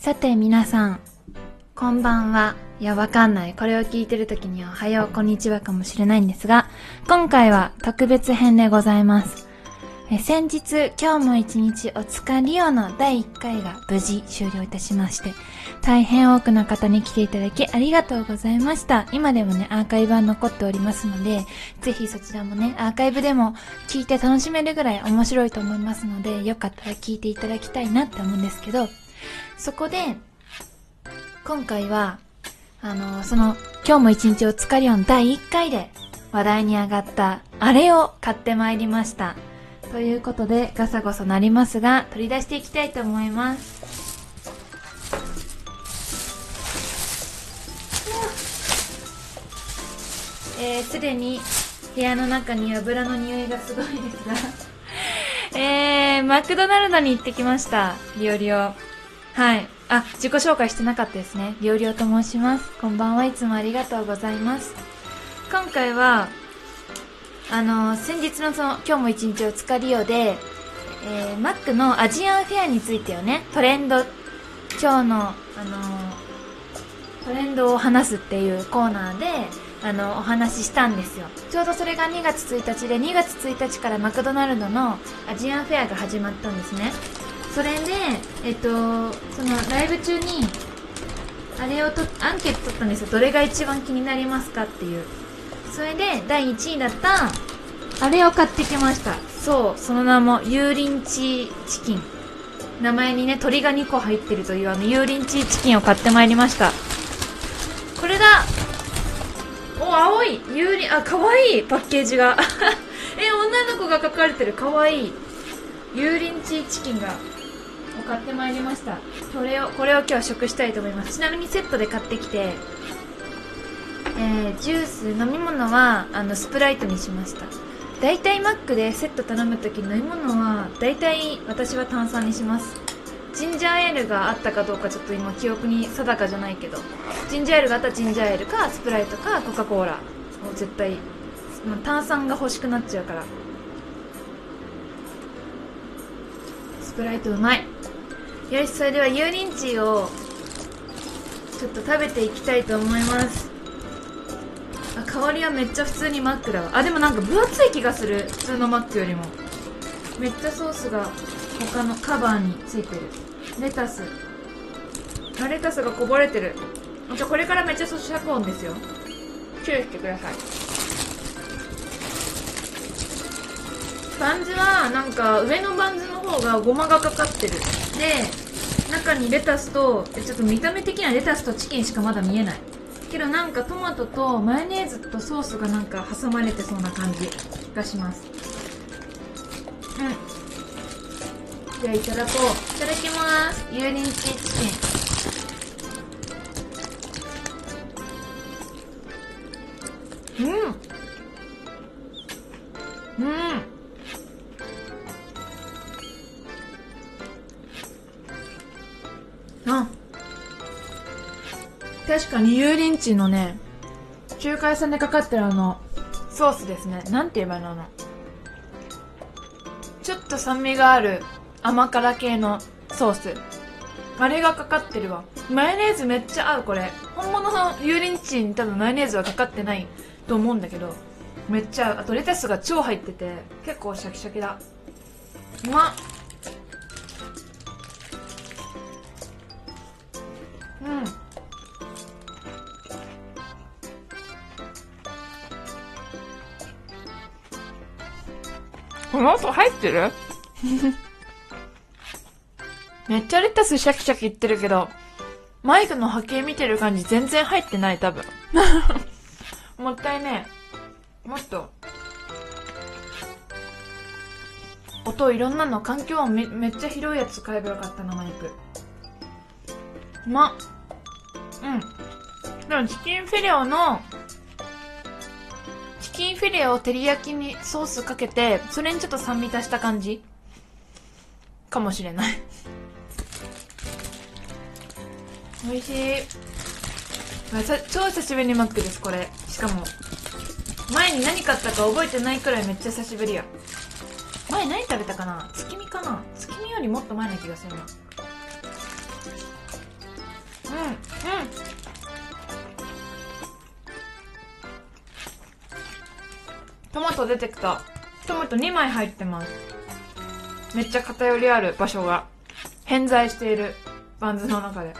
さて皆さん、こんばんは。いや、わかんない。これを聞いてる時には、おはよう、こんにちはかもしれないんですが、今回は特別編でございます。え先日、今日も一日おつかりおの第1回が無事終了いたしまして、大変多くの方に来ていただきありがとうございました。今でもね、アーカイブは残っておりますので、ぜひそちらもね、アーカイブでも聞いて楽しめるぐらい面白いと思いますので、よかったら聞いていただきたいなって思うんですけど、そこで、今回は、あの、その、今日も一日おつかりおん第1回で話題に上がった、あれを買ってまいりました。ということで、ガサゴソなりますが、取り出していきたいと思います。えー、すでに部屋の中に油の匂いがすごいですが、えー、マクドナルドに行ってきました。リオリオ。はい。あ、自己紹介してなかったですね。リオリオと申します。こんばんはいつもありがとうございます。今回は、あの、先日のその、今日も一日お疲れよで、えー、マックのアジアンフェアについてをね、トレンド、今日の、あのトレンドを話すっていうコーナーで、あの、お話ししたんですよ。ちょうどそれが2月1日で、2月1日からマクドナルドのアジアンフェアが始まったんですね。それで、えっと、そのライブ中に、あれをと、アンケート取ったんですよ。どれが一番気になりますかっていう。それで、第1位だった、あれを買ってきました。そう、その名も、油淋鶏チキン。名前にね、鳥が2個入ってるというあの、油淋鶏チキンを買ってまいりました。これだお、青い油淋、あ、かわいパッケージが。え、女の子が描かれてる。かわいい。油淋鶏チキンが、を買ってまいりました。これを、これを今日食したいと思います。ちなみにセットで買ってきて、えー、ジュース、飲み物は、あの、スプライトにしました。大体マックでセット頼むとき飲み物は、大体私は炭酸にします。ジンジャーエールがあったかどうかちょっと今記憶に定かじゃないけど、ジンジャーエールがあったらジンジャーエールか、スプライトか、コカ・コーラ。もう絶対、もう炭酸が欲しくなっちゃうから。スプライトうまい。よし、それでは油淋鶏を、ちょっと食べていきたいと思います。あ、香りはめっちゃ普通にマックだわ。あ、でもなんか分厚い気がする。普通のマックよりも。めっちゃソースが他のカバーについてる。レタス。あ、レタスがこぼれてる。じゃこれからめっちゃ咀嚼音ですよ。注意してください。バンズはなんか上のバンズの方がごまがかかってる。で、中にレタスと、ちょっと見た目的にはレタスとチキンしかまだ見えない。けどなんかトマトとマヨネーズとソースがなんか挟まれてそうな感じがします。うん。じゃあいただこう。いただきます。油淋鶏チキン。うん。うん。確かに油淋鶏のね、中華屋さんでかかってるあの、ソースですね。なんて言えばいいの？あの、ちょっと酸味がある甘辛系のソース。あれがかかってるわ。マヨネーズめっちゃ合う、これ。本物の油淋鶏に多分マヨネーズはかかってないと思うんだけど、めっちゃ合う。あとレタスが超入ってて、結構シャキシャキだ。うまっ。うん。この音入ってる？めっちゃレタスシャキシャキいってるけど、マイクの波形見てる感じ全然入ってない、多分。もったいねえ。もっと。音いろんなの、環境音めめっちゃ広いやつ買えばよかったな、マイク。うまっ。うん。でもチキンフィレオの、チキンフィレオを照り焼きにソースかけて、それにちょっと酸味足した感じ？かもしれない。美味しい。超久しぶりにマックです、これ。しかも、前に何買ったか覚えてないくらいめっちゃ久しぶりや。前何食べたかな？月見かな？月見よりもっと前な気がするな。うん、うんトマト出てきた。トマト2枚入ってます。めっちゃ偏りある場所が。偏在している。バンズの中で。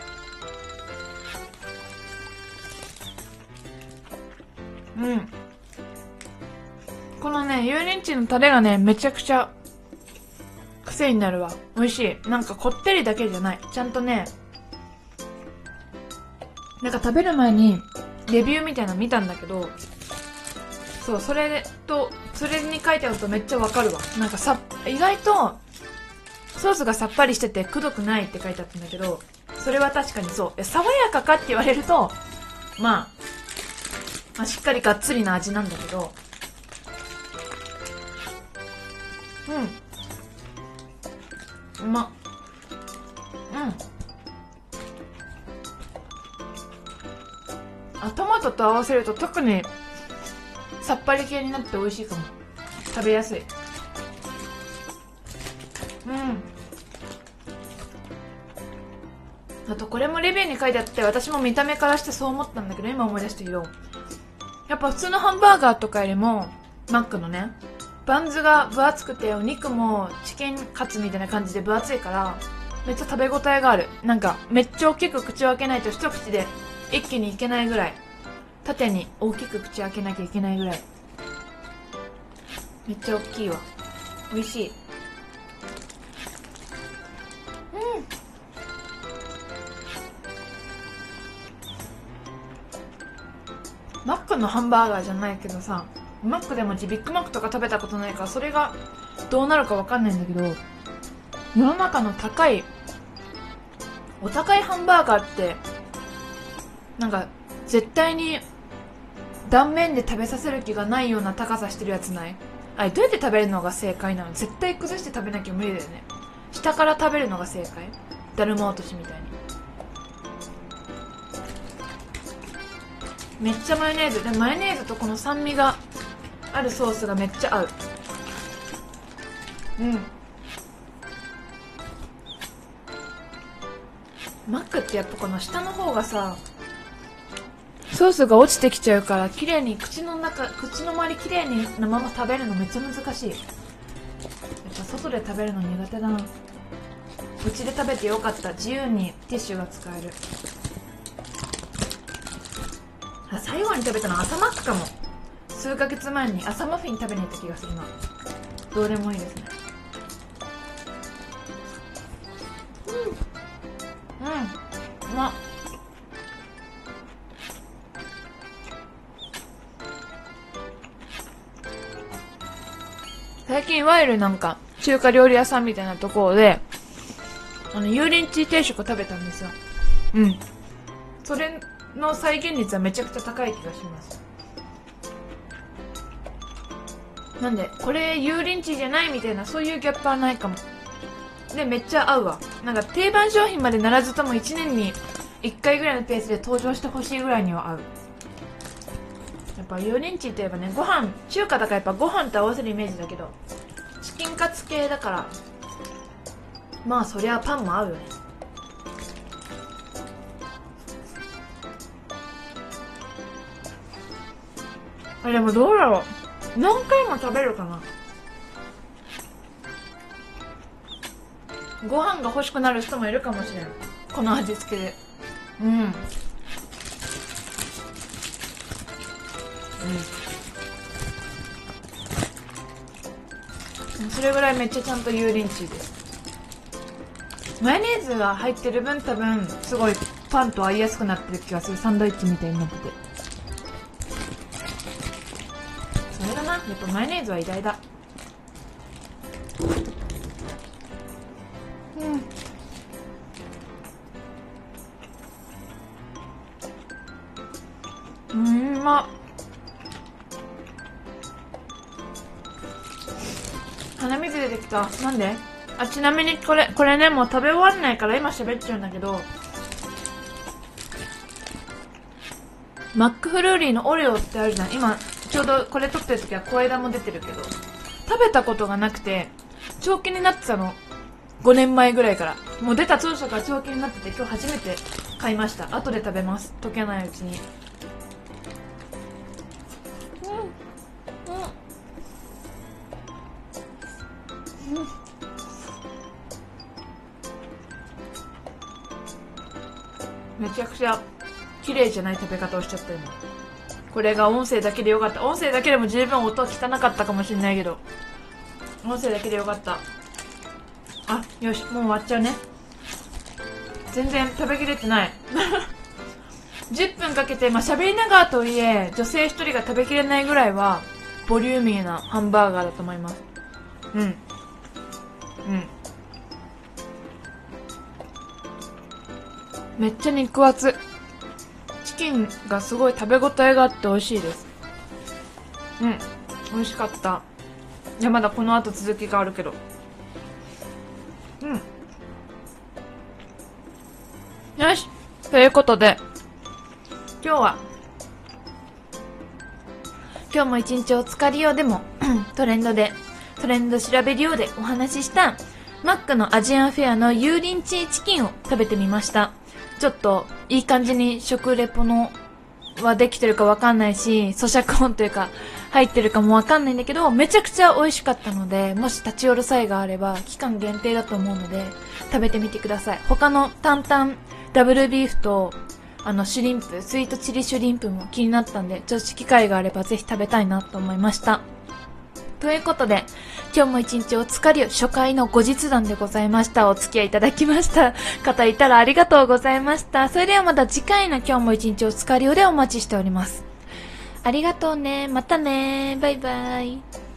うん。このね、油淋鶏のタレがね、めちゃくちゃ、癖になるわ。美味しい。なんかこってりだけじゃない。ちゃんとね、なんか食べる前に、レビューみたいなの見たんだけど、そう、それでと、それに書いてあるとめっちゃわかるわ。なんかさ、意外と、ソースがさっぱりしててくどくないって書いてあったんだけど、それは確かにそう。爽やかかって言われると、まあ、まあ、しっかりがっつりな味なんだけど、うん。うまうん。あ、トマトと合わせると特にさっぱり系になって美味しいかも。食べやすい。うん。あとこれもレビューに書いてあって私も見た目からしてそう思ったんだけど今思い出したけどやっぱ普通のハンバーガーとかよりもマックのねバンズが分厚くてお肉もチキンカツみたいな感じで分厚いからめっちゃ食べ応えがあるなんかめっちゃ大きく口を開けないと一口で一気にいけないぐらい縦に大きく口開けなきゃいけないぐらい。めっちゃ大きいわ。美味しい。うん。マックのハンバーガーじゃないけどさマックでもちビッグマックとか食べたことないからそれがどうなるかわかんないんだけど世の中の高いお高いハンバーガーってなんか絶対に断面で食べさせる気がないような高さしてるやつない？あれどうやって食べるのが正解なの？絶対崩して食べなきゃ無理だよね。下から食べるのが正解？だるま落としみたいに。めっちゃマヨネーズ。でマヨネーズとこの酸味があるソースがめっちゃ合う。うん。マックってやっぱこの下の方がさソースが落ちてきちゃうから綺麗に口の中口の周り綺麗になまま食べるのめっちゃ難しい。やっぱ外で食べるの苦手だな。うちで食べてよかった。自由にティッシュが使える。あ最後に食べたの朝マックかも。数ヶ月前に朝マフィン食べに行った気がするな。どうでもいいですね。うん。うん。うまっ。最近いわゆるなんか中華料理屋さんみたいなところであの油淋鶏定食食べたんですよ。うん。それの再現率はめちゃくちゃ高い気がします。なんでこれ油淋鶏じゃないみたいなそういうギャップはないかも。でめっちゃ合うわ。なんか定番商品までならずとも1年に1回ぐらいのペースで登場してほしいぐらいには合うやっぱ油淋鶏といえばねご飯中華だからやっぱご飯と合わせるイメージだけどチキンカツ系だからまあそりゃパンも合うよねあ、でもどうだろう。何回も食べるかな。ご飯が欲しくなる人もいるかもしれない。この味付けで。うん。うん。それぐらいめっちゃちゃんと油淋鶏です。マヨネーズが入ってる分多分、すごいパンと合いやすくなってる気がする。サンドイッチみたいになっててそれだな。やっぱマヨネーズは偉大だうんうんま鼻水出てきたなんで？あちなみにこれこれねもう食べ終わんないから今喋っちゃうんだけどマックフルーリーのオレオってあるじゃん今ちょうどこれ撮ってる時は小枝も出てるけど、食べたことがなくて、長期になってたの。5年前ぐらいから。もう出た当初から長期になってて今日初めて買いました。後で食べます。溶けないうちに。めちゃくちゃ綺麗じゃない食べ方をしちゃった今。これが音声だけでよかった。音声だけでも十分音汚かったかもしれないけど。音声だけでよかった。あよし。もう終わっちゃうね。全然食べきれてない。10分かけてまあ喋りながらといえ女性1人が食べきれないぐらいはボリューミーなハンバーガーだと思います。うん。うん。めっちゃ肉厚。チキンがすごい食べ応えがあって美味しいです。うん。美味しかった。いやまだこの後続きがあるけど。うん。よし。ということで今日は今日も一日お疲れようでも トレンドでトレンド調べるようでお話ししたマックのアジアンフェアの油淋鶏チキンを食べてみましたちょっといい感じに食レポのはできてるかわかんないし、咀嚼音というか入ってるかもわかんないんだけど、めちゃくちゃ美味しかったので、もし立ち寄る際があれば、期間限定だと思うので、食べてみてください。他の担々、ダブルビーフと、あの、シュリンプ、スイートチリシュリンプも気になったんで、ちょっと機会があればぜひ食べたいなと思いました。ということで、今日も一日お疲れを、初回の後日談でございました。お付き合いいただきました。方いたらありがとうございました。それではまた次回の今日も一日お疲れをでお待ちしております。ありがとうね。またね。バイバイ。